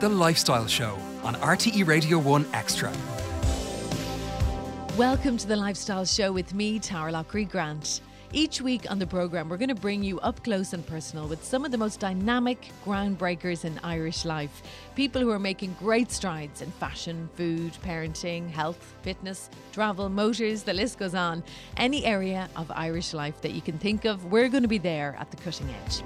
The Lifestyle Show on RTE Radio 1 Extra. Welcome to the Lifestyle Show with me, Taragh Loughrey-Grant. Each week on the programme, we're going to bring you up close and personal with some of the most dynamic groundbreakers in Irish life. People who are making great strides in fashion, food, parenting, health, fitness, travel, motors, the list goes on. Any area of Irish life that you can think of, we're going to be there at the cutting edge.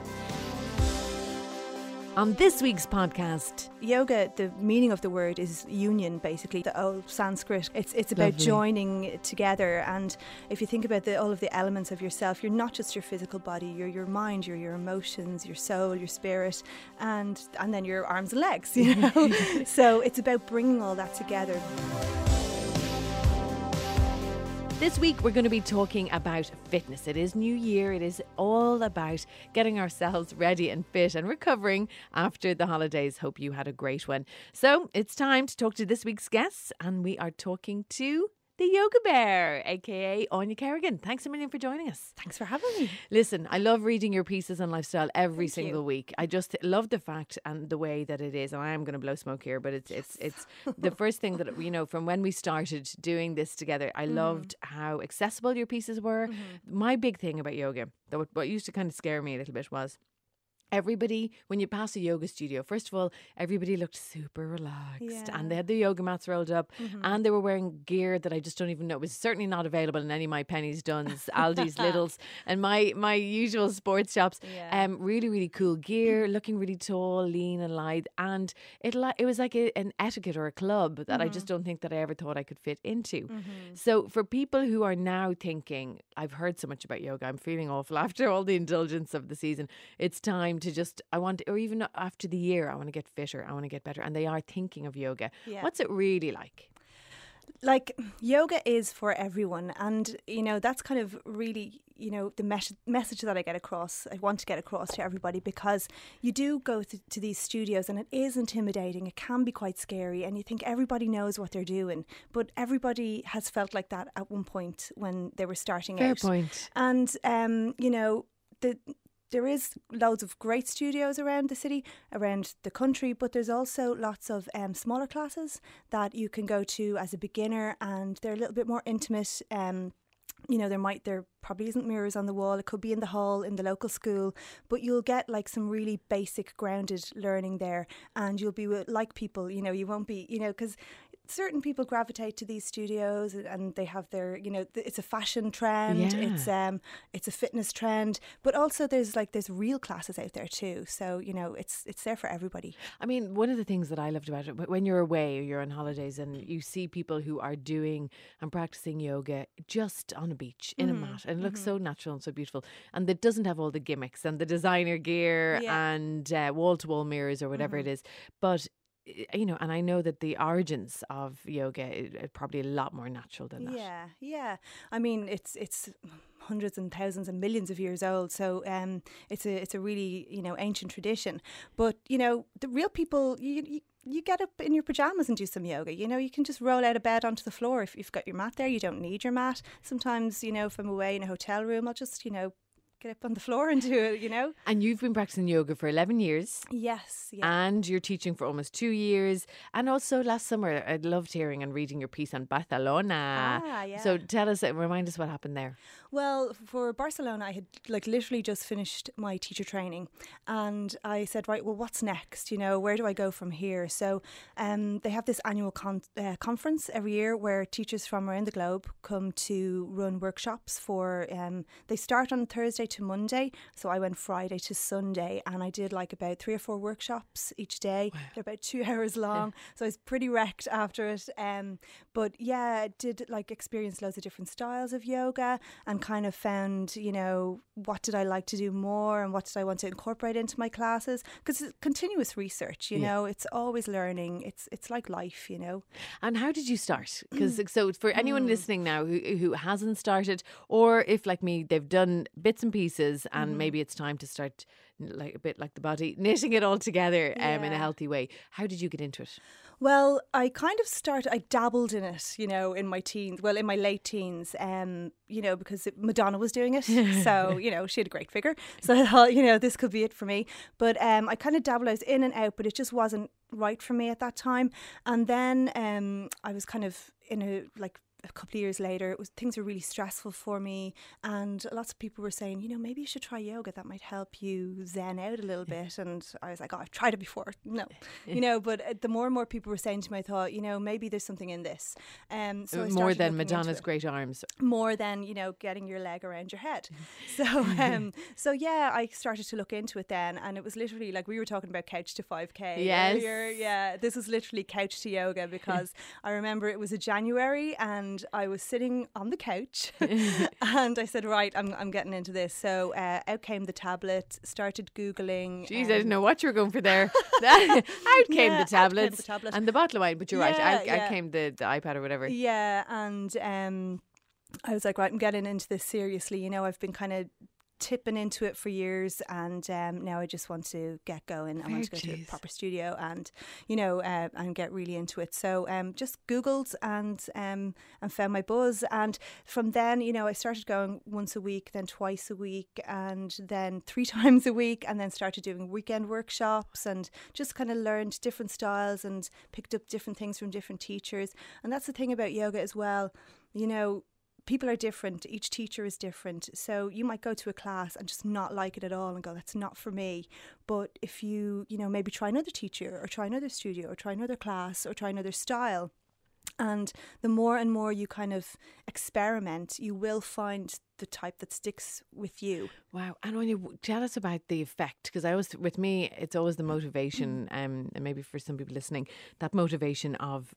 On this week's podcast, yoga, the meaning of the word is union, basically. The old Sanskrit. It's it's about Lovely. joining together. And if you think about the, all of the elements of yourself, you're not just your physical body. You're your mind. You're your emotions, your soul, your spirit, and and then your arms and legs. You know. so it's about bringing all that together. This week, we're going to be talking about fitness. It is New Year. It is all about getting ourselves ready and fit and recovering after the holidays. Hope you had a great one. So, it's time to talk to this week's guests, and we are talking to the Yoga Bear, aka Aine Kerrigan. Thanks a million for joining us. Thanks for having me. Listen, I love reading your pieces on lifestyle every Thank single you. week. I just love the fact and the way that it is. And I am going to blow smoke here, but it's it's it's the first thing that you know from when we started doing this together. I mm-hmm. loved how accessible your pieces were. Mm-hmm. My big thing about yoga, that what used to kind of scare me a little bit was everybody when you pass a yoga studio first of all everybody looked super relaxed and they had their yoga mats rolled up mm-hmm. and they were wearing gear that i just don't even know it was certainly not available in any of my Penneys Dunnes aldi's Lidl's and my my usual sports shops. Yeah. um really really cool gear looking really tall lean and lithe and it like it was like a, an etiquette or a club that i just mm-hmm. don't think that i ever thought i could fit into. Mm-hmm. So for people who are now thinking i've heard so much about yoga i'm feeling awful after all the indulgence of the season it's time to just i want or even after the year i want to get fitter i want to get better and they are thinking of yoga. Yeah. what's it really like? Like yoga is for everyone and you know that's kind of really you know the mes- message that i get across i want to get across to everybody because you do go to, to these studios and it is intimidating it can be quite scary and you think everybody knows what they're doing but everybody has felt like that at one point when they were starting fair out. point. And um, you know, the there is loads of great studios around the city, around the country, but there's also lots of um, smaller classes that you can go to as a beginner, and they're a little bit more intimate. Um, you know, there might there probably isn't mirrors on the wall. It could be in the hall in the local school, but you'll get like some really basic grounded learning there, and you'll be with like people. You know, you won't be you know because certain people gravitate to these studios and- they have their you know it's a fashion trend Yeah. it's um it's a fitness trend but also there's like there's real classes out there too so you know it's it's there for everybody I mean, one of the things that I loved about it, when you're away or you're on holidays and you see people who are doing and practicing yoga just on a beach in a Mm-hmm. mat, and it looks so natural and so beautiful, and it doesn't have all the gimmicks and the designer gear Yeah. and wall to wall mirrors or whatever it is. But you know, and I know that the origins of yoga are probably a lot more natural than that. yeah yeah i mean it's it's hundreds and thousands and millions of years old so um it's a it's a really you know ancient tradition but you know the real people you, you you get up in your pajamas and do some yoga. You know, you can just roll out of bed onto the floor if you've got your mat there. You don't need your mat. Sometimes, you know, if I'm away in a hotel room, I'll just, you know, get up on the floor and do it, you know? And you've been practicing yoga for 11 years. Yes. Yeah. And you're teaching for almost two years. And also last summer, I loved hearing and reading your piece on Barcelona. Ah, yeah. So tell us, uh, remind us what happened there. Well, for Barcelona, I had like literally just finished my teacher training, and I said, right, well, what's next? You know, where do I go from here? So, um, they have this annual con- uh, conference every year where teachers from around the globe come to run workshops. For um, they start on Thursday to Monday, so I went Friday to Sunday, and I did like about three or four workshops each day. They're about two hours long, so I was pretty wrecked after it. Um, but yeah, I did like experience loads of different styles of yoga and kind of found, you know, what did I like to do more and what did I want to incorporate into my classes? Because it's continuous research, you Yeah. know, it's always learning. It's it's like life, you know. And how did you start? Because so for anyone Mm. listening now who who hasn't started, or if like me they've done bits and pieces, and Mm-hmm. maybe it's time to start like a bit like the body knitting it all together um, in a healthy way. How did you get into it? Well, I kind of started, I dabbled in it, you know, in my teens, well, in my late teens, um, you know, because it- Madonna was doing it. so, you know, she had a great figure. So I thought, you know, this could be it for me. But um, I kind of dabbled, I was in and out, but it just wasn't right for me at that time. And then um, I was kind of in a like a couple of years later, it was things were really stressful for me, and lots of people were saying, you know, maybe you should try yoga. That might help you zen out a little bit. And I was like, oh, I've tried it before. No, you know. But uh, the more and more people were saying to me, I thought, you know, maybe there's something in this. Um, so more than Madonna's great arms. More than you know, getting your leg around your head. so, um, so yeah, I started to look into it then, and it was literally like we were talking about couch to five k. Yes. Earlier. Yeah. This was literally couch to yoga because I remember it was a January and and I was sitting on the couch and I said, right, I'm, I'm getting into this. So uh, out came the tablet, started Googling. Jeez, um, I didn't know what you were going for there. out, came yeah, the tablet the tablet and the bottle of wine, but you're yeah, right, out, yeah. out, came the, the iPad or whatever. Yeah, and um, I was like, right, I'm getting into this seriously. You know, I've been kind of tipping into it for years, and um, now I just want to get going. I want to go geez. to a proper studio and you know uh, and get really into it. So um, just googled and um, and found my buzz, and from then you know I started going once a week, then twice a week, and then three times a week, and then started doing weekend workshops and just kind of learned different styles and picked up different things from different teachers. And that's the thing about yoga as well. You know, people are different. Each teacher is different. So you might go to a class and just not like it at all and go, that's not for me. But if you, you know, maybe try another teacher or try another studio or try another class or try another style. And the more and more you kind of experiment, you will find the type that sticks with you. Wow. And when you tell us about the effect, because I always, with me, it's always the motivation, um, and maybe for some people listening, that motivation of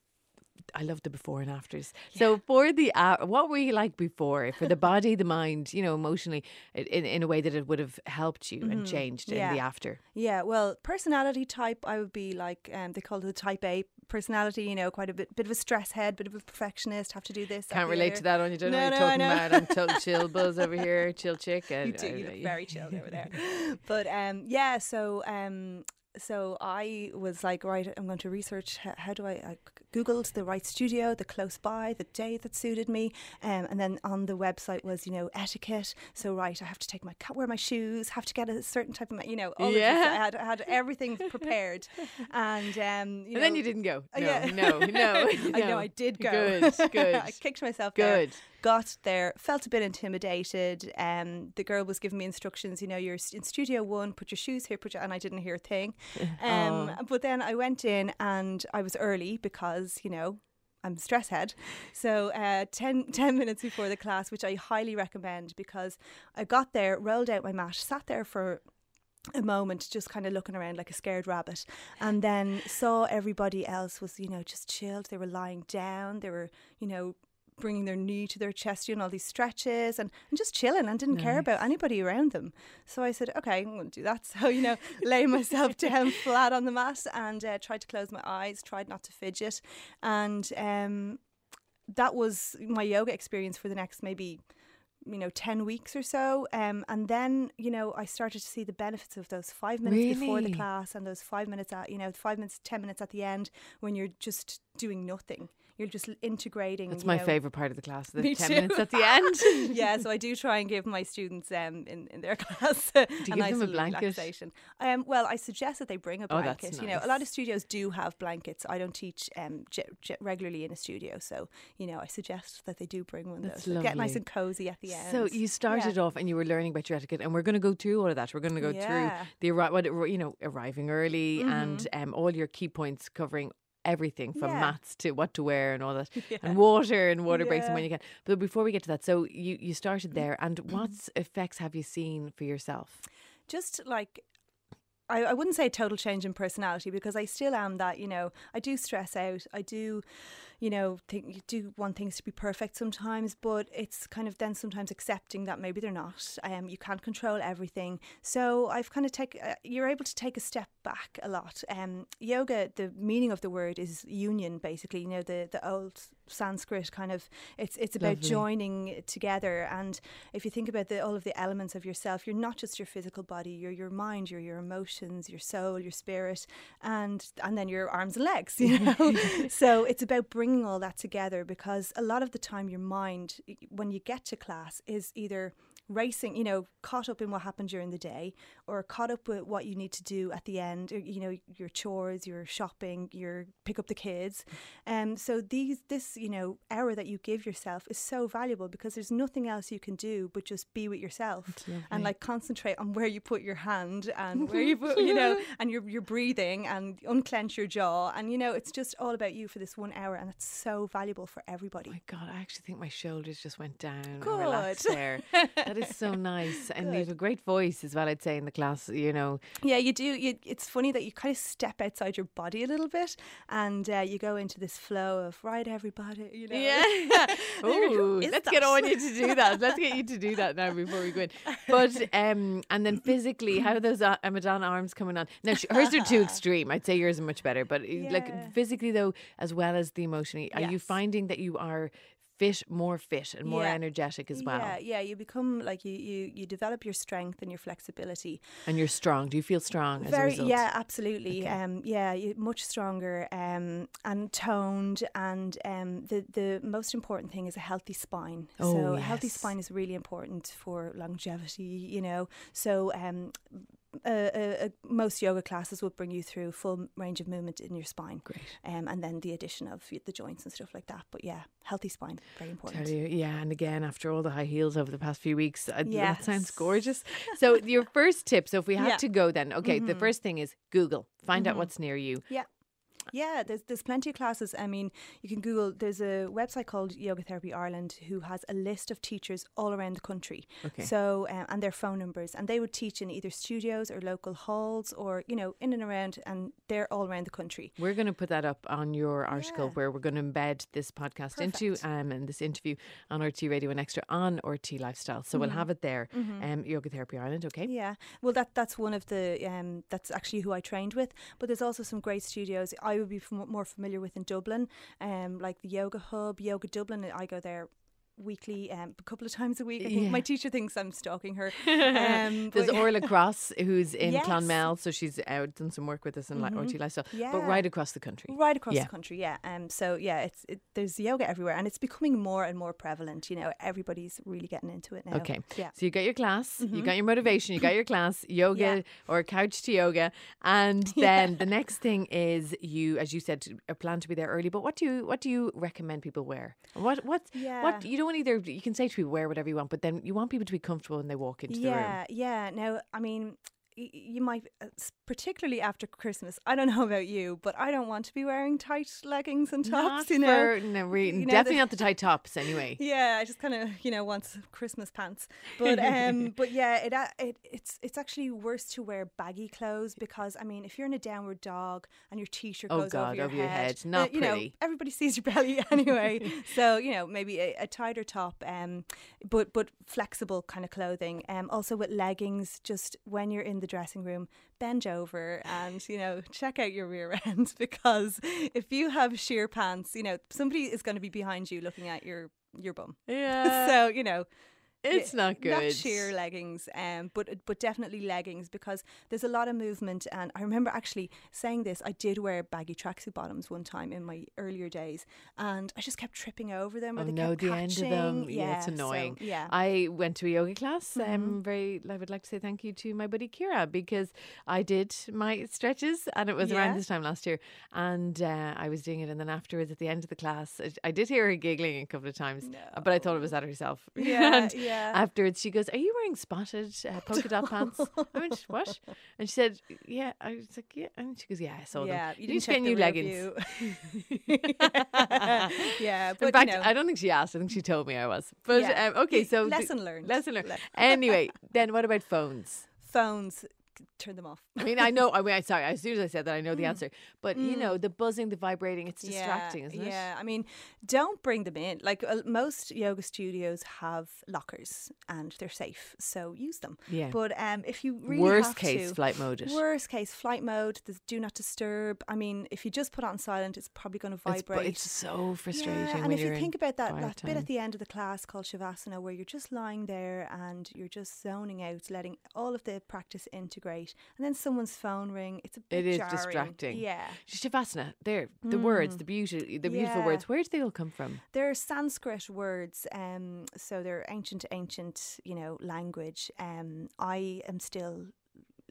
I love the before and afters. Yeah. So for the uh, what were you like before for the body, the mind, you know, emotionally, in in a way that it would have helped you mm-hmm. and changed yeah. in the after. Yeah. Well, personality type, I would be like um, they call it the type A personality. You know, quite a bit, bit of a stress head, bit of a perfectionist. Have to do this. Can't relate to that one. You don't no, know what no, you're talking about. I'm total chill buzz over here, chill chick. And, you do. You look very chilled over there. But um, yeah. So um, so I was like, right, I'm going to research how, how do I, I googled the right studio, the close by, the day that suited me, um, and then on the website was you know etiquette. So right, I have to take my cut, wear my shoes, have to get a certain type of you know, all yeah. of this, I had I had everything prepared, and um, and know, then you didn't go. No, yeah. no, no, no. I know I did go. Good, good. I kicked myself. Good. There got there, felt a bit intimidated. Um, the girl was giving me instructions. You know, you're in studio one, put your shoes here, put your, and I didn't hear a thing. Um, Oh. But then I went in and I was early because you know I'm a stress head. So uh, 10, 10 minutes before the class, which I highly recommend because I got there, rolled out my mat, sat there for a moment just kind of looking around like a scared rabbit and then saw everybody else was you know just chilled they were lying down they were you know bringing their knee to their chest, doing all these stretches and, and just chilling and didn't nice. care about anybody around them. So I said, okay, I'm going to do that. So, you know, lay myself down flat on the mat and uh, tried to close my eyes, tried not to fidget. And um, that was my yoga experience for the next maybe you know 10 weeks or so um, and then you know i started to see the benefits of those five minutes really? before the class and those five minutes at you know five minutes 10 minutes at the end when you're just doing nothing you're just integrating. That's my know. favourite part of the class, the Me 10 too. minutes at the end. yeah, so I do try and give my students um, in, in their class do you a give nice them a blanket? relaxation. Um, well, I suggest that they bring a blanket. Oh, that's blanket. You know, a lot of studios do have blankets. I don't teach um, j- j- regularly in a studio, so you know, I suggest that they do bring one. That's though, so Get nice and cozy at the end. So you started Yeah. off and you were learning about your etiquette, and we're going to go through all of that. We're going to go Yeah. through the arri- what it- you know, arriving early and Mhm. um, all your key points covering everything from Yeah. mats to what to wear and all that, Yeah. and water and water breaks and when you can. But before we get to that, so you you started there, and Mm-hmm. what effects have you seen for yourself? just like I, I wouldn't say a total change in personality because I still am that, you know, I do stress out. I do, you know, think you do want things to be perfect sometimes, but it's kind of then sometimes accepting that maybe they're not. Um, you can't control everything. So I've kind of take uh, you're able to take a step back a lot. Um, yoga, the meaning of the word is union, basically. You know, the the old Sanskrit kind of it's it's about Lovely. joining together. And if you think about the, all of the elements of yourself, you're not just your physical body. You're your mind. You're your emotions, your soul, your spirit, and and then your arms and legs. You know, so it's about bringing all that together because a lot of the time your mind, when you get to class, is either racing, you know, caught up in what happened during the day or caught up with what you need to do at the end, or, you know, your chores, your shopping, your pick up the kids. Um, so these, this, you know, hour that you give yourself is so valuable because there's nothing else you can do but just be with yourself and like concentrate on where you put your hand and where you put, you know, and your, your breathing and unclench your jaw. And, you know, it's just all about you for this one hour. And it's so valuable for everybody. my God, I actually think my shoulders just went down and relaxed Good. there. is so nice. And you have a great voice as well, I'd say, in the class, you know. Yeah, you do. You, it's funny that you kind of step outside your body a little bit, and uh, you go into this flow of right, everybody. You know. Yeah. Ooh, let's that?" get on you to do that. Let's get you to do that now before we go in. But um, and then physically, how are those uh, Madonna arms coming on? Now sh- hers are too extreme. I'd say yours are much better. But uh, Yeah. like physically though, as well as the emotionally, are you finding that you are fit, more fit, and more Yeah. energetic as well? Yeah, yeah. You become like you, you, you develop your strength and your flexibility. And you're strong. Do you feel strong as a result? yeah, absolutely. Okay. Um, yeah, much stronger um, and toned. And um, the the most important thing is a healthy spine. Oh, so a healthy spine is really important for longevity. You know, so um, uh, uh, uh, most yoga classes will bring you through full range of movement in your spine. Great. Um, and then the addition of the joints and stuff like that. But yeah, healthy spine very important. Tell you, yeah, and again, after all the high heels over the past few weeks, I, that sounds gorgeous. So, your first tip. So, if we had Yeah. to go, then okay, the first thing is Google. Find out Mhm. what's near you. Yeah. Yeah, there's there's plenty of classes. I mean, you can Google. There's a website called Yoga Therapy Ireland who has a list of teachers all around the country. Okay. So um, and their phone numbers, and they would teach in either studios or local halls, or you know, in and around, and they're all around the country. We're going to put that up on your article Yeah. where we're going to embed this podcast into um, and this interview on RTE Radio 1 Extra on RTE Lifestyle. So we'll have it there. Um, Yoga Therapy Ireland, okay? Mm-hmm. Yeah, well, that that's one of the um, that's actually who I trained with. But there's also some great studios I would be fam- more familiar with in Dublin, um, like the Yoga Hub, Yoga Dublin. I go there weekly, um, a couple of times a week. I think Yeah. my teacher thinks I'm stalking her. Um, There's Orla Cross, who's in Yes. Clonmel, so she's out done some work with us in mm RTE Lifestyle, but right across the country. Right across Yeah. the country, yeah. Um, so yeah, it's it, there's yoga everywhere, and it's becoming more and more prevalent. You know, everybody's really getting into it now. Okay. yeah, Mm-hmm. So you got your class, you got your motivation, you got your class, yoga Yeah. or couch to yoga, and then the next thing is you, as you said, a plan to be there early. But what do you what do you recommend people wear? What what Yeah. what you don't either. You can say to people wear whatever you want, but then you want people to be comfortable when they walk into the room. yeah, yeah. Now, I mean. You might, uh, particularly after Christmas. I don't know about you, but I don't want to be wearing tight leggings and tops. Not you know, for, no, re- You know, definitely the- not the tight tops anyway. Yeah, I just kind of you know want some Christmas pants, but um, but yeah, it, a- it it's it's actually worse to wear baggy clothes because I mean if you're in a downward dog and your t-shirt Oh, goes God, over your over your head, head. Not you know everybody sees your belly anyway. so you know maybe a, a tighter top, um, but but flexible kind of clothing. Um, also with leggings, just when you're in the dressing room, bend over and you know check out your rear end because if you have sheer pants, you know somebody is going to be behind you looking at your your bum. Yeah, so you know it's yeah, not good. Not sheer leggings, um, but but definitely leggings because there's a lot of movement. And I remember actually saying this. I did wear baggy tracksuit bottoms one time in my earlier days, and I just kept tripping over them. Or Oh they no, the end of them. catching. Yeah, it's so, annoying. yeah. I went to a yoga class. Mm-hmm. Um, very. I would like to say thank you to my buddy Kira because I did my stretches and it was around this time last year, and uh, I was doing it. And then afterwards, at the end of the class, I, I did hear her giggling a couple of times, uh, but I thought it was at herself. Yeah, and yeah. Afterwards, she goes, "Are you wearing spotted uh, polka dot pants?" I went, "What?" And she said, "Yeah." I was like, "Yeah," and she goes, "Yeah, I saw yeah, them. you need didn't to get new leggings." yeah, but In fact, you know, I don't think she asked. I think she told me I was. But Yeah. um, okay, so lesson learned. Lesson learned. Anyway, then what about phones? phones, turn them off. I mean, I know. I mean, I sorry. As soon as I said that, I know the answer. But you know, the buzzing, the vibrating, it's distracting, Mm. yeah, isn't it? Yeah, I mean, don't bring them in. Like uh, most yoga studios have lockers and they're safe, so use them. Yeah. But um, if you really Worst case, to, flight mode. It. Worst case, flight mode. There's do not disturb. I mean, if you just put on silent, it's probably going to vibrate. it's so frustrating Yeah, and if you think about that, that bit at the end of the class called Shavasana, where you're just lying there and you're just zoning out, letting all of the practice integrate great. And then someone's phone ring. It's a bit It is jarring. distracting. Yeah. Shavasana, there, the words, the beauty, the beautiful Yeah. words. Where do they all come from? They're Sanskrit words, um, so they're ancient, ancient, you know, language. Um, I am still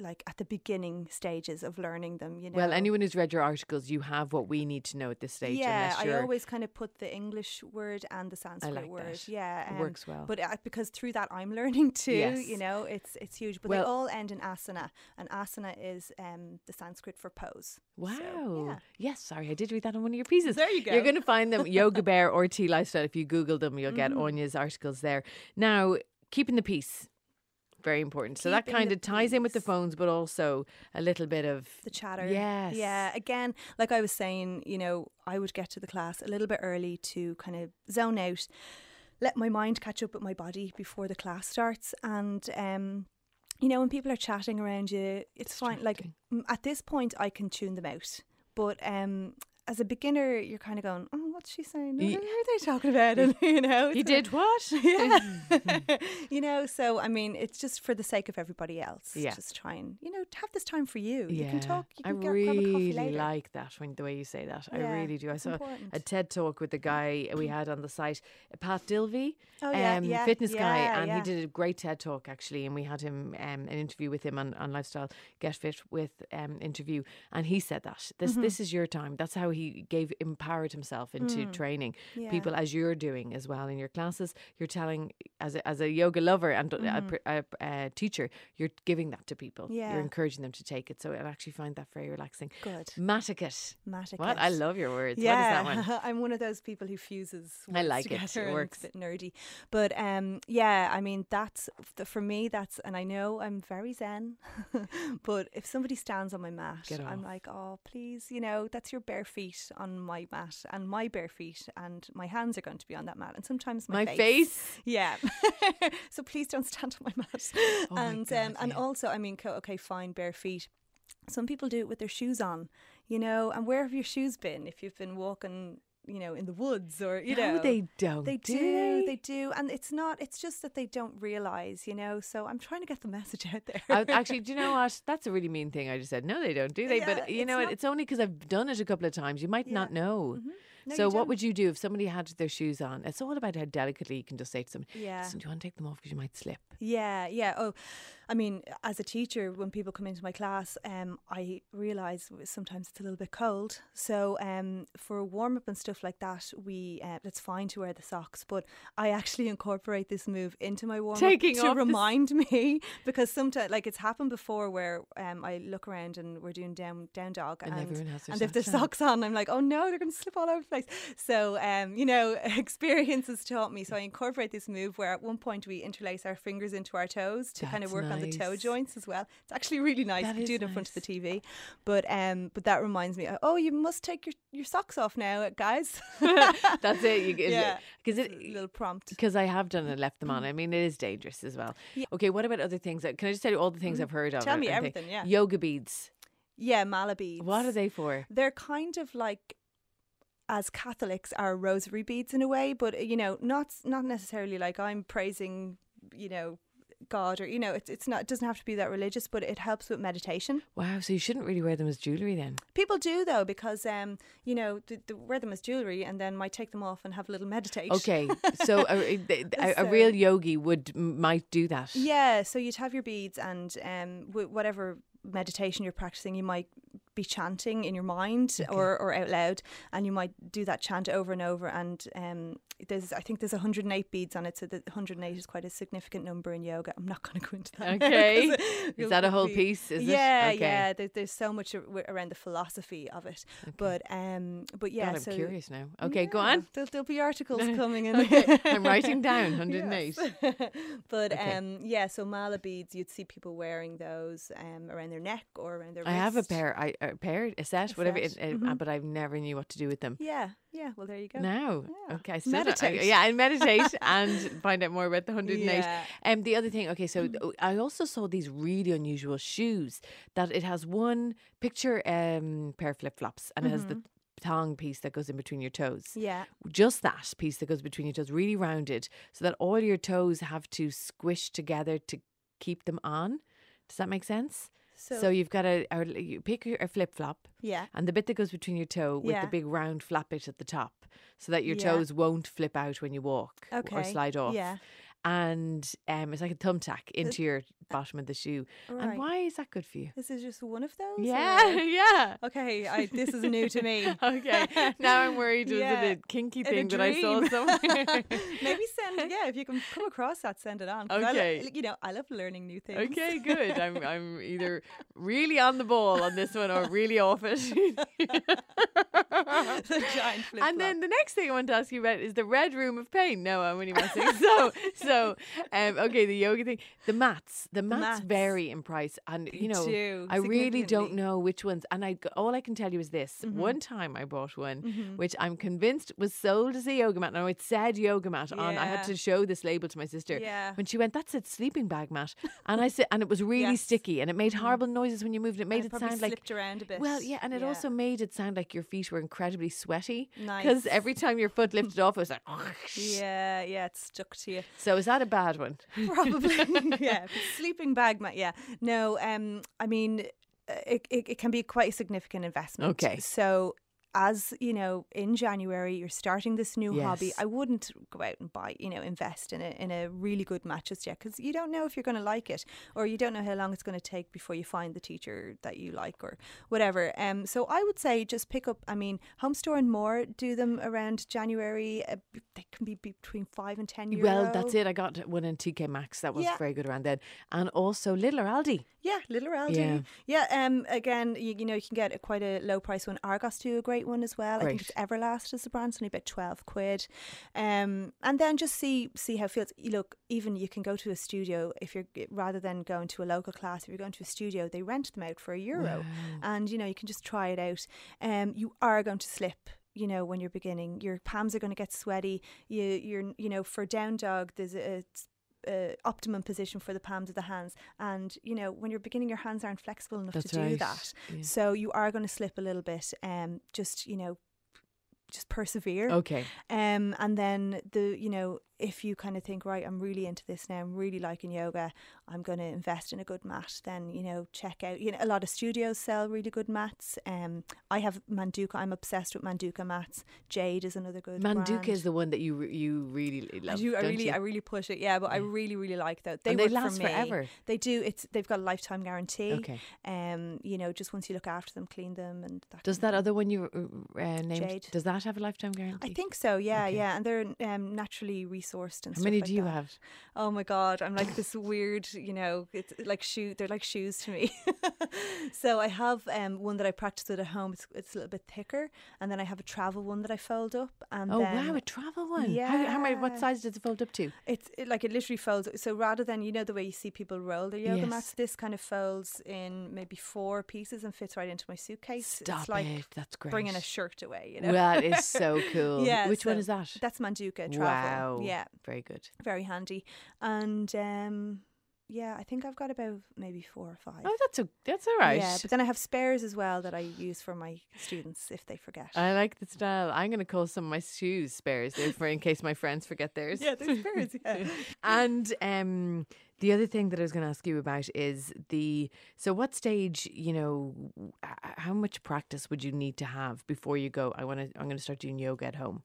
like at the beginning stages of learning them. You know, Well, anyone who's read your articles, you have what we need to know at this stage. Yeah, I always kind of put the English word and the Sanskrit like word. that. Yeah, um, It works well. But uh, because through that I'm learning too. Yes. You know, it's it's huge. But Well- they all end in asana, and asana is um, the Sanskrit for pose. Wow. So, yeah. Yes, sorry, I did read that on one of your pieces. There you go. You're. Mm-hmm. going to find them, Yoga Bear or RTE Lifestyle. If you Google them, you'll get Aine's articles there. Now, keeping the peace. Very important. so that kind of ties in with the phones, but also a little bit of the chatter. Yes. Yeah. Again, like I was saying, you know, I would get to the class a little bit early to kind of zone out, let my mind catch up with my body before the class starts. And, um, you know, when people are chatting around you, it's fine. Like at this point, I can tune them out. But um, as a beginner, you're kind of going, oh, what's she saying? What are they talking about? And, you know, You it's did what? yeah. you know, so I mean, it's just for the sake of everybody else. Yeah. Just try and, you know, have this time for you. Yeah, You can talk, you I can get, really like that when the way you say that. I really do. I saw a. TED talk with the guy we had on the site, Pat Divilly, Oh, yeah, um, yeah, fitness guy, and yeah. he did a great TED talk actually, and we had him um, an interview with him on, on lifestyle get fit with um, interview, and he said that this Mm-hmm. this is your time. That's how he gave empowered himself into training Mm. Yeah. people as you're doing as well in your classes. You're telling as a, as a yoga lover and a, pr- a, a teacher, you're giving that to people. Mm-hmm. Yeah. You're encouraging them to take it. So I actually find that very relaxing. Good. Maticate. Matic. What? I love your words. Yeah, What is that one? I'm one of those people who fuses. I like it. It works. It's a bit nerdy, but um, yeah. I mean, that's the, for me. That's and I know I'm very zen, but if somebody stands on my mat, I'm like, oh, please, you know, that's your bare feet on my mat, and my bare feet, and my hands are going to be on that mat, and sometimes my, My face. Yeah. so please don't stand on my mat. Oh my and God, um, and also, I mean, okay, fine, bare feet. Some people do it with their shoes on, you know. And where have your shoes been? If you've been walking, you know, in the woods or you no, know, they don't. they do. do, they do, and it's not. It's just that they don't realize, you know. So I'm trying to get the message out there. I- actually, do you know what? That's a really mean thing. I just said no, they don't, do they? Yeah, but you it's know, not- it's only because I've done it a couple of times. You might not know. Mm-hmm. No, so, what would you do if somebody had their shoes on? It's all about how delicately you can just say to them, Yeah. "Listen, do you want to take them off because you might slip?" Yeah, yeah. Oh, I mean, as a teacher, when people come into my class, um, I realise sometimes it's a little bit cold. So, um, for warm up and stuff like that, we uh, it's fine to wear the socks, but I actually incorporate this move into my warm up to remind me because sometimes, like, it's happened before where um, I look around and we're doing down down dog And everyone has their and if their socks on. socks on, I'm like, oh no, they're going to slip all over place. So, um, you know, experience has taught me. So I incorporate this move where at one point we interlace our fingers into our toes to kind of That's work on the toe joints as well. It's actually really nice. That you do it in front of the TV, but um, but that reminds me, oh, you must take your, your socks off now, guys. That's it. You, Yeah. because it a little prompt. because I have done it and left them on. I mean, it is dangerous as well. Okay, what about other things? that- Can I just tell you all the things I've heard of? Mm-hmm. Tell me everything, yeah. Yoga beads. Yeah, Malabeads. What are they for? They're kind of like as Catholics are rosary beads in a way, but you know, not not necessarily like I'm praising, you know, God or you know, it's it's not it doesn't have to be that religious, but it helps with meditation. Wow, so you shouldn't really wear them as jewellery then. People do though because um, you know, they, they wear them as jewelry and then might take them off and have a little meditation. Okay, so a, a, a, a real yogi would might do that. Yeah, so you'd have your beads and um, whatever meditation you're practicing, you might be chanting in your mind or, or out loud, and you might do that chant over and over. And um, there's, I think there's 108 beads on it, so the 108 is quite a significant number in yoga. I'm not going to go into that. now, Is that a whole be- piece? Is yeah, it? Okay. yeah. There, there's so much ar- around the philosophy of it, but um, but yeah. God, I'm so curious now. Okay, go on. There'll, there'll be articles coming in. Okay, I'm writing down 108. Yes. but Okay. um, yeah, so mala beads, you'd see people wearing those um, around their neck or around their I have a pair, I a pair, a set, whatever, set, it- uh, but I never knew what to do with them. Yeah, yeah. Well, there you go. Now, Yeah. okay, still don't- I- Meditate. yeah, and meditate and find out more about the 108. Yeah. And the other thing, okay, so th- I also saw these really unusual shoes that it has one picture um pair of flip flops and it has the thong piece that goes in between your toes. Yeah. Just that piece that goes between your toes, really rounded, so that all your toes have to squish together to keep them on. Does that make sense? So, So you've got a, a you pick a flip flop, yeah. and the bit that goes between your toe with Yeah. the big round flap bit at the top, so that your Yeah. toes won't flip out when you walk or slide off. yeah. And um, it's like a thumbtack into your bottom of the shoe. And why is that good for you? This is just one of those. Yeah, or- yeah. Okay, I, this is new to me. Okay, now I'm worried. Was Yeah. it a kinky In a thing that I saw somewhere? Maybe send yeah if you can come across that, send it on. 'cause I lo- Okay. you know I love learning new things. Okay, good. I'm I'm either really on the ball on this one or really off it. the giant flip and then the next thing I want to ask you about is the red room of pain. No, I'm only messing. so so um okay, the yoga thing. The mats. The mats, mats. vary in price and you know I really don't know which ones and I all I can tell you is this. Mm-hmm. One time I bought one which I'm convinced was sold as a yoga mat. Now it said yoga mat on. I had to show this label to my sister. Yeah. When she went, that's a sleeping bag mat. And I said and it was really Yes. Mm-hmm. sticky and it made horrible noises when you moved it. It made And it probably sound like slipped around a bit. well, yeah, and it Yeah. also made it sound like your feet were incredibly sweaty. Because Nice. every time your foot lifted off, it was like. yeah, yeah, it stuck to you. So is that a bad one? Probably, yeah. Sleeping bag mat, yeah. No, um, I mean, uh, it, it, it can be quite a significant investment. Okay. So, as you know, in January, you're starting this new hobby. I wouldn't go out and buy, you know, invest in a in a really good mat just yet because you don't know if you're going to like it, or you don't know how long it's going to take before you find the teacher that you like, or whatever. Um, so I would say just pick up. I mean, Home Store and more do them around January. Uh, they can be between five and ten euro. Well, that's it. I got one in TK Maxx. That was Yeah. very good around then. And also Lidl Aldi. Yeah, Lidl Aldi. Yeah. Yeah. Um. Again, you, you know, you can get a quite a low price one. Argos do a great one as well. I think it's Everlast is the brand. It's only about twelve quid. Um. And then just see see how it feels. You look, even you can go to a studio if you're rather than going to a local class. If you're going to a studio, they rent them out for a euro, and you know you can just try it out. Um. You are going to slip you know when you're beginning your palms are going to get sweaty you you're you know for down dog there's a uh, optimum position for the palms of the hands and you know when you're beginning your hands aren't flexible enough That's to do that yeah. so you are going to slip a little bit um just you know just persevere Okay. um and then the you know if you kind of think right i'm really into this now i'm really liking yoga i'm going to invest in a good mat then you know check out you know a lot of studios sell really good mats um i have manduka i'm obsessed with manduka mats jade is another good Manduka brand. is the one that you you really love. I do. I really, you? I really push it. Yeah, but I really, really like that. They And they last for forever. They do. It's they've got a lifetime guarantee. Okay. Um, you know, just once you look after them, clean them, and that Does that other one you uh, named? Jade. Does that have a lifetime guarantee? I think so. Yeah, Okay. yeah, and they're um, naturally resourced and How many like do you that. have? Oh my god, I'm like this weird. You know, it's like shoe. They're like shoes to me. so I have um one that I practice with at home. It's it's a little bit thicker, and then I have a travel one that I fold up. And Oh then wow, a travel one. Yeah, How, how many? What size does it fold up to? It's it, like it literally folds. So rather than you know the way you see people roll their yoga Yes. mats, this kind of folds in maybe four pieces and fits right into my suitcase. Stop it's like it. That's great. bringing a shirt away. You know. That is so cool. Yeah, Which one is that? That's Manduka travel. Wow. Yeah, Very good. very handy. And um, yeah, I think I've got about maybe four or five. Oh, that's a that's all right. Yeah, but then I have spares as well that I use for my students if they forget. I like the style. I'm going to call some of my shoes spares there for in case my friends forget theirs. yeah, there's spares. Yeah. and um, the other thing that I was going to ask you about is the so what stage you know how much practice would you need to have before you go? I want to. I'm going to start doing yoga at home.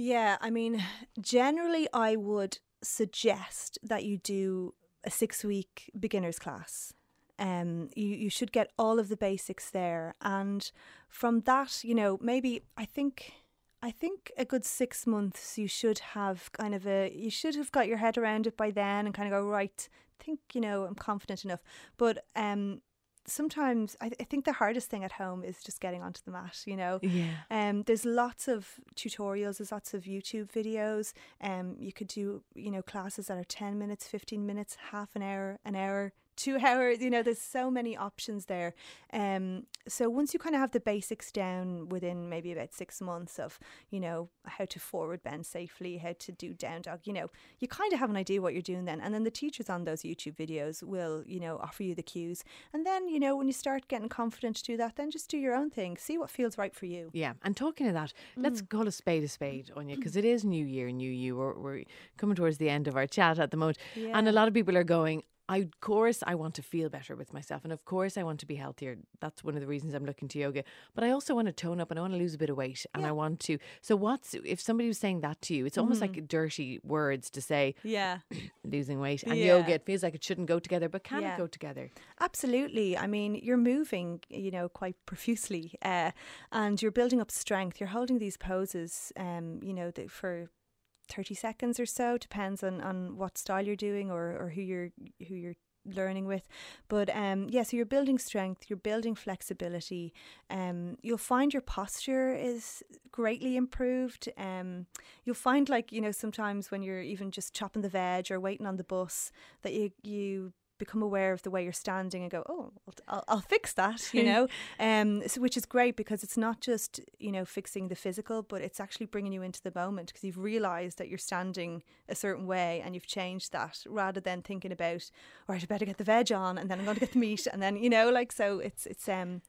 Yeah, I mean, generally, I would suggest that you do a six week beginners class. Um, you, you should get all of the basics there. And from that, you know, maybe I think. I think a good six months you should have kind of a you should have got your head around it by then and kind of go right think you know I'm confident enough but um sometimes I, I think the hardest thing at home is just getting onto the mat you know Yeah. um, there's lots of tutorials, there's lots of YouTube videos. Um, you could do, you know, classes that are 10 minutes, 15 minutes, half an hour, an hour, two hours. You know, there's so many options there. Um, so once you kind of have the basics down within maybe about six months of, you know, how to forward bend safely, how to do down dog, you know, you kind of have an idea what you're doing then. And then the teachers on those YouTube videos will, you know, offer you the cues. And then, you know, when you start getting confident to do that, then just do your own thing. See what feels right for you. Yeah, and talking of that, let's Mm. call a spade a spade, Aine, because it is New Year, New You. We're, we're coming towards the end of our chat at the moment, and a lot of people are going. I, of course, I want to feel better with myself. And of course, I want to be healthier. That's one of the reasons I'm looking to yoga. But I also want to tone up and I want to lose a bit of weight. And I want to. So, what's, if somebody was saying that to you, it's almost like dirty words to say Yeah. losing weight and Yeah. yoga. It feels like it shouldn't go together, but can Yeah. it go together? Absolutely. I mean, you're moving, you know, quite profusely, uh, and you're building up strength. You're holding these poses, um, you know, that for thirty seconds or so. Depends on, on what style you're doing or, or who you're who you're learning with. But um, yeah, so you're building strength. You're building flexibility. Um, you'll find your posture is greatly improved. Um, you'll find like you know sometimes when you're even just chopping the veg or waiting on the bus that you you become aware of the way you're standing and go, oh, I'll, I'll, fix that, you know, um, so, which is great because it's not just you know fixing the physical, but it's actually bringing you into the moment because you've realised that you're standing a certain way and you've changed that rather than thinking about, all right, I better get the veg on and then I'm going to get the meat and then you know, like so, it's it's um.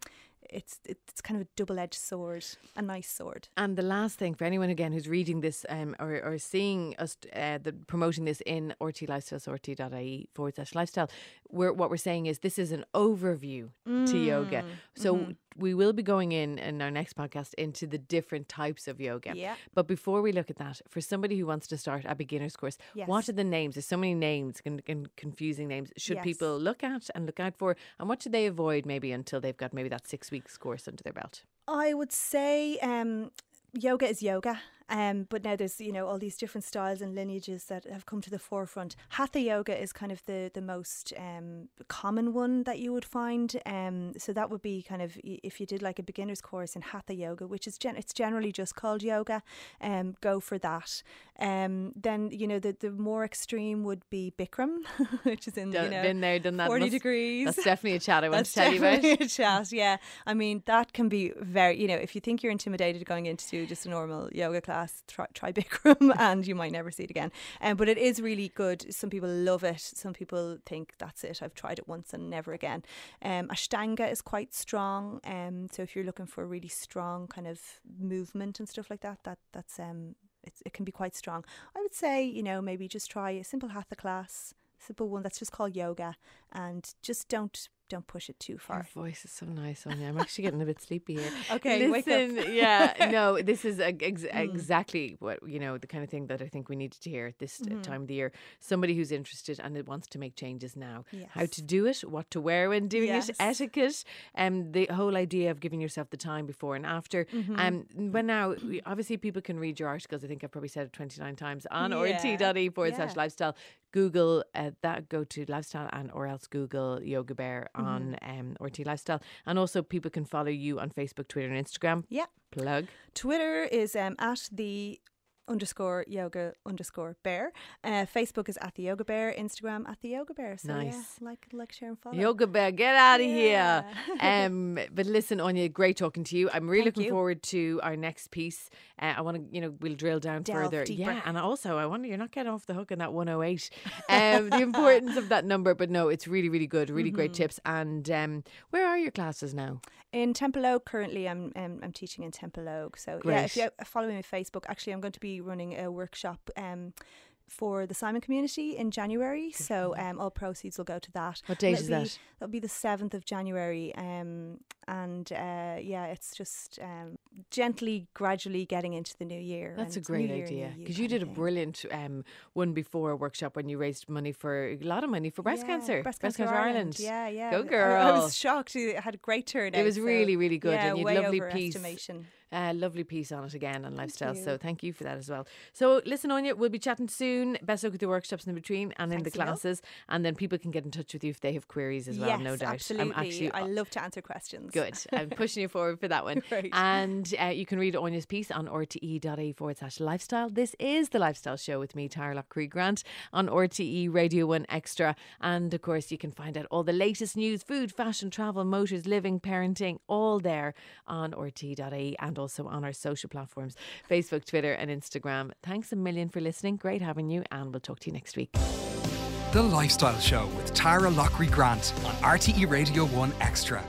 It's it's kind of a double edged sword, a nice sword. And the last thing for anyone again who's reading this um, or, or seeing us uh, the, promoting this in RTE Lifestyle, so rte.ie forward slash lifestyle, we're, what we're saying is this is an overview to yoga. So we will be going in in our next podcast into the different types of yoga. Yeah. But before we look at that, for somebody who wants to start a beginner's course, what are the names? There's so many names and, and confusing names. Should Yes. people look at and look out for? And what should they avoid maybe until they've got maybe that six weeks course under their belt? I would say um, yoga is yoga. Um, but now there's you know all these different styles and lineages that have come to the forefront. Hatha yoga is kind of the the most um, common one that you would find. Um, so that would be kind of if you did like a beginner's course in hatha yoga, which is gen- it's generally just called yoga. Um, go for that. Um, then you know the the more extreme would be Bikram, which is in you know been there, done that. forty Must- degrees. That's definitely a chat I want That's to tell you about. definitely a chat. Yeah, I mean that can be very. You know, if you think you're intimidated going into just a normal yoga class, try, try Bikram, and you might never see it again. Um, but it is really good. Some people love it. Some people think that's it. I've tried it once and never again. Um, Ashtanga is quite strong. Um, so if you're looking for a really strong kind of movement and stuff like that, that that's um, it can be quite strong. I would say you know maybe just try a simple hatha class. Simple one that's just called yoga, and just don't don't push it too far. Your voice is so nice, Sonia. I'm actually getting a bit sleepy here. Okay. Mm. Listen, yeah, no, this is ex- ex- exactly what you know the kind of thing that I think we needed to hear at this Mm-hmm. uh time of the year. Somebody who's interested and wants to make changes now. How to do it, what to wear when doing Yes. it, etiquette, and the whole idea of giving yourself the time before and after. Mm-hmm. Um, when now, obviously, people can read your articles. I think I've probably said it 29 times on Yeah. rt.e forward slash lifestyle. Google uh, that, go to lifestyle and or else Google Yoga Bear Mm-hmm. on um, RTE Lifestyle. And also, people can follow you on Facebook, Twitter, and Instagram. Yeah. Plug. Twitter is um, at the underscore yoga underscore bear. Uh, Facebook is at the yoga bear. Instagram at the yoga bear. So yeah, Nice. like like share and follow. Yoga Bear, get out of Yeah. here. Um, but listen, Aine, great talking to you. I'm really Thank looking you. forward to our next piece. Uh, I want to, you know, we'll drill down Delve further. deeper. Yeah, and also I wonder you're not getting off the hook on that 108. Um, the importance of that number, but no, it's really, really good. Really great Mm-hmm. tips. And um, where are your classes now? In Templeogue, currently, I'm um, I'm teaching in Templeogue. So yeah, if Great. you follow me on Facebook, actually, I'm going to be running a workshop. Um, for the Simon community in January, so um, all proceeds will go to that. What date is be- that? That'll be the seventh of January, um, and uh, yeah, it's just um, gently, gradually getting into the new year. That's a great year, idea because you did a brilliant um, one before a workshop when you raised money for a lot of money for breast Yeah, cancer. Breast Cancer, Ireland. Yeah, yeah. Go I- I, was shocked. It had a great turnout. It was so, really, really good, Yeah, and you'd way lovely piece. Uh, lovely piece on it again on lifestyle. So thank you for that as well. So listen, Aine, we'll be chatting soon. Best luck with the workshops in between and in the Thanks a mil. classes, and then people can get in touch with you if they have queries as well. yes, no doubt. absolutely. I'm actually I love to answer questions. Good. I'm pushing you forward for that one. Great. And uh, you can read Aine's piece on rte.ie forward slash lifestyle. This is the Lifestyle Show with me, Taragh Loughrey-Grant, on RTE Radio 1 Extra. And of course, you can find out all the latest news food, fashion, travel, motors, living, parenting, all there on rte.ie and also on our social platforms Facebook, Twitter, and Instagram. Thanks a million for listening. Great having you, and we'll talk to you next week. The Lifestyle Show with Taragh Loughrey-Grant on RTE Radio 1 Extra.